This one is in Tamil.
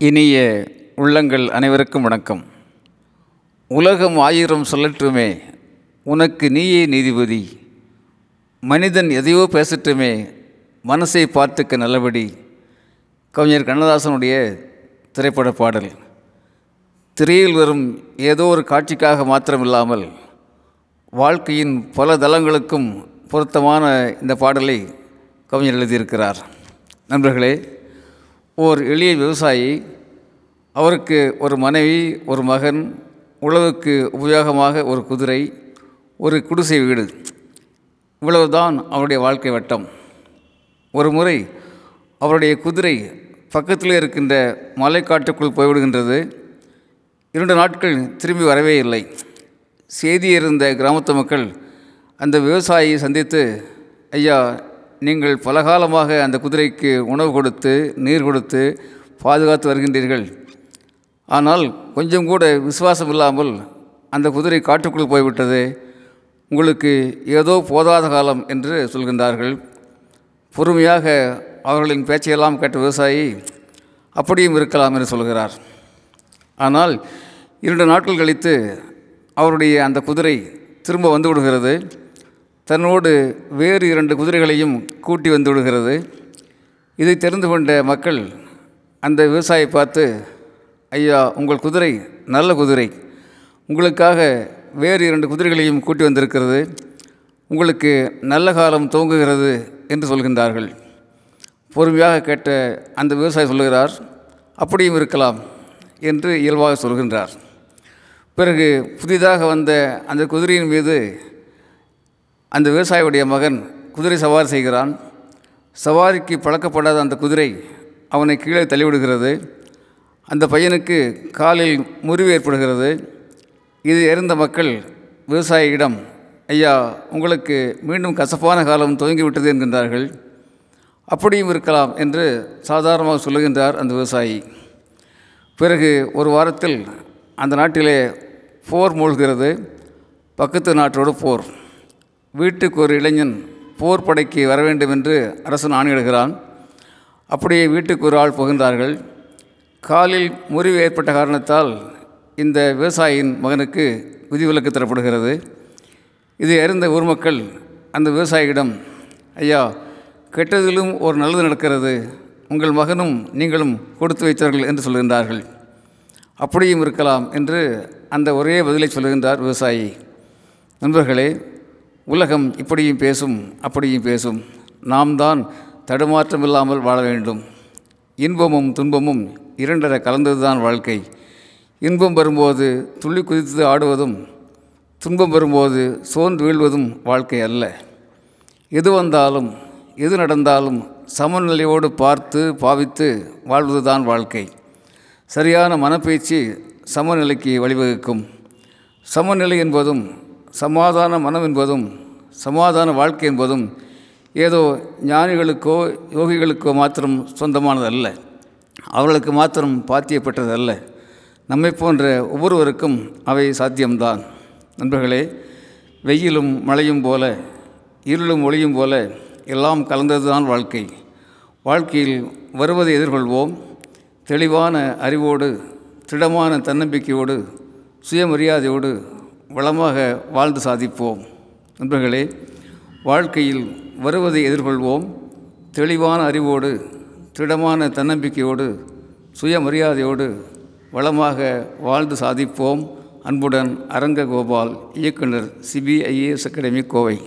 இனிய உள்ளங்கள் அனைவருக்கும் வணக்கம். உலகம் ஆயிரம் சொல்லட்டுமே உனக்கு நீயே நீதிபதி. மனிதன் எதையோ பேசட்டுமே மனசை பார்த்துக்க நல்லபடி. கவிஞர் கண்ணதாசனுடைய திரைப்பட பாடல். திரையில் வரும் ஏதோ ஒரு காட்சிக்காக மாத்திரமில்லாமல் வாழ்க்கையின் பல தளங்களுக்கும் பொருத்தமான இந்த பாடலை கவிஞர் எழுதியிருக்கிறார். நண்பர்களே ஓர் எளிய விவசாயி அவருக்கு ஒரு மனைவி ஒரு மகன் உழவுக்கு உபயோகமாக ஒரு குதிரை ஒரு குடிசை வீடு. இவ்வளவுதான் அவருடைய வாழ்க்கை வட்டம். ஒரு முறை அவருடைய குதிரை பக்கத்தில் இருக்கின்ற மலைக்காட்டுக்குள் போய்விடுகின்றது. இரண்டு நாட்கள் திரும்பி வரவே இல்லை. செய்தி இருந்த கிராமத்து மக்கள் அந்த விவசாயியை சந்தித்து ஐயா நீங்கள் பலகாலமாக அந்த குதிரைக்கு உணவு கொடுத்து நீர் கொடுத்து பாதுகாத்து வருகின்றீர்கள். ஆனால் கொஞ்சம் கூட விசுவாசம் இல்லாமல் அந்த குதிரை காட்டுக்குள் போய்விட்டது. உங்களுக்கு ஏதோ போதாத காலம் என்று சொல்கின்றார்கள். பொறுமையாக அவர்களின் பேச்சையெல்லாம் கேட்ட விவசாயி அப்படியும் இருக்கலாம் என்று சொல்கிறார். ஆனால் இரண்டு நாட்கள் கழித்து அவருடைய அந்த குதிரை திரும்ப வந்து விடுகிறது. தன்னோடு வேறு இரண்டு குதிரைகளையும் கூட்டி வந்து விடுகிறது. இதை தெரிந்து கொண்ட மக்கள் அந்த விவசாயியை பார்த்து ஐயா உங்கள் குதிரை நல்ல குதிரை. உங்களுக்காக வேறு இரண்டு குதிரைகளையும் கூட்டி வந்திருக்கிறது. உங்களுக்கு நல்ல காலம் துவங்குகிறது என்று சொல்கின்றார்கள். பொறுமையாக கேட்ட அந்த விவசாயி சொல்லுகிறார் அப்படியும் இருக்கலாம் என்று இயல்பாக சொல்கின்றார். பிறகு புதிதாக வந்த அந்த குதிரையின் மீது அந்த விவசாயியுடைய மகன் குதிரை சவாரி செய்கிறான். சவாரிக்கு பழக்கப்படாத அந்த குதிரை அவனை கீழே தள்ளிவிடுகிறது. அந்த பையனுக்கு காலில் முறிவு ஏற்படுகிறது. இது எறிந்த மக்கள் விவசாயியிடம் ஐயா உங்களுக்கு மீண்டும் கசப்பான காலம் துவங்கிவிட்டது என்கின்றார்கள். அப்படியும் இருக்கலாம் என்று சாதாரணமாக சொல்லுகின்றார் அந்த விவசாயி. பிறகு ஒரு வாரத்தில் அந்த நாட்டிலே போர் மூழ்கிறது. பக்கத்து நாட்டோடு போர். வீட்டுக்கு ஒரு இளைஞன் போர் படைக்கு வர வேண்டும் என்று அரசன் ஆணையிடுகிறான் அப்படியே வீட்டுக்கு ஒரு ஆள் புகுந்தார்கள். காலில் முறிவு ஏற்பட்ட காரணத்தால் இந்த விவசாயியின் மகனுக்கு விதிவிலக்கு தரப்படுகிறது. இது அறிந்த ஊர் மக்கள் அந்த விவசாயியிடம் ஐயா கெட்டதிலும் ஒரு நல்லது நடக்கிறது. உங்கள் மகனும் நீங்களும் கொடுத்து வைத்தார்கள் என்று சொல்கின்றார்கள். அப்படியும் இருக்கலாம் என்று அந்த ஒரே பதிலை சொல்லுகின்றார் விவசாயி. நண்பர்களே உலகம் இப்படியும் பேசும் அப்படியும் பேசும். நாம் தான் தடுமாற்றம் இல்லாமல் வாழ வேண்டும். இன்பமும் துன்பமும் இரண்டரை கலந்ததுதான் வாழ்க்கை. இன்பம் வரும்போது துள்ளி குதித்து ஆடுவதும் துன்பம் வரும்போது சோர்ந்து வீழ்வதும் வாழ்க்கை அல்ல. எது வந்தாலும் எது நடந்தாலும் சமநிலையோடு பார்த்து பாவித்து வாழ்வதுதான் வாழ்க்கை. சரியான மனப்பயிற்சி சமநிலைக்கு வழிவகுக்கும். சமநிலை என்பதும் சமாதான மனம் என்பதும் சமாதான வாழ்க்கை என்பதும் ஏதோ ஞானிகளுக்கோ யோகிகளுக்கோ மாத்திரம் சொந்தமானதல்ல. அவர்களுக்கு மாத்திரம் பாத்தியப்பட்டதல்ல. நம்மை போன்ற ஒவ்வொருவருக்கும் அவை சாத்தியம்தான். நண்பர்களே வெயிலும் மழையும் போல இருளும் ஒளியும் போல எல்லாம் கலந்ததுதான் வாழ்க்கை. வாழ்க்கையில் வருவதை எதிர்கொள்வோம். தெளிவான அறிவோடு திடமான தன்னம்பிக்கையோடு சுயமரியாதையோடு வளமாக வாழ்ந்து சாதிப்போம். நண்பர்களே வாழ்க்கையில் வருவதை எதிர்கொள்வோம். தெளிவான அறிவோடு திடமான தன்னம்பிக்கையோடு சுயமரியாதையோடு வளமாக வாழ்ந்து சாதிப்போம். அன்புடன் அரங்ககோபால் இயக்குனர் சிபிஐஏஎஸ் அகாடமி கோவை.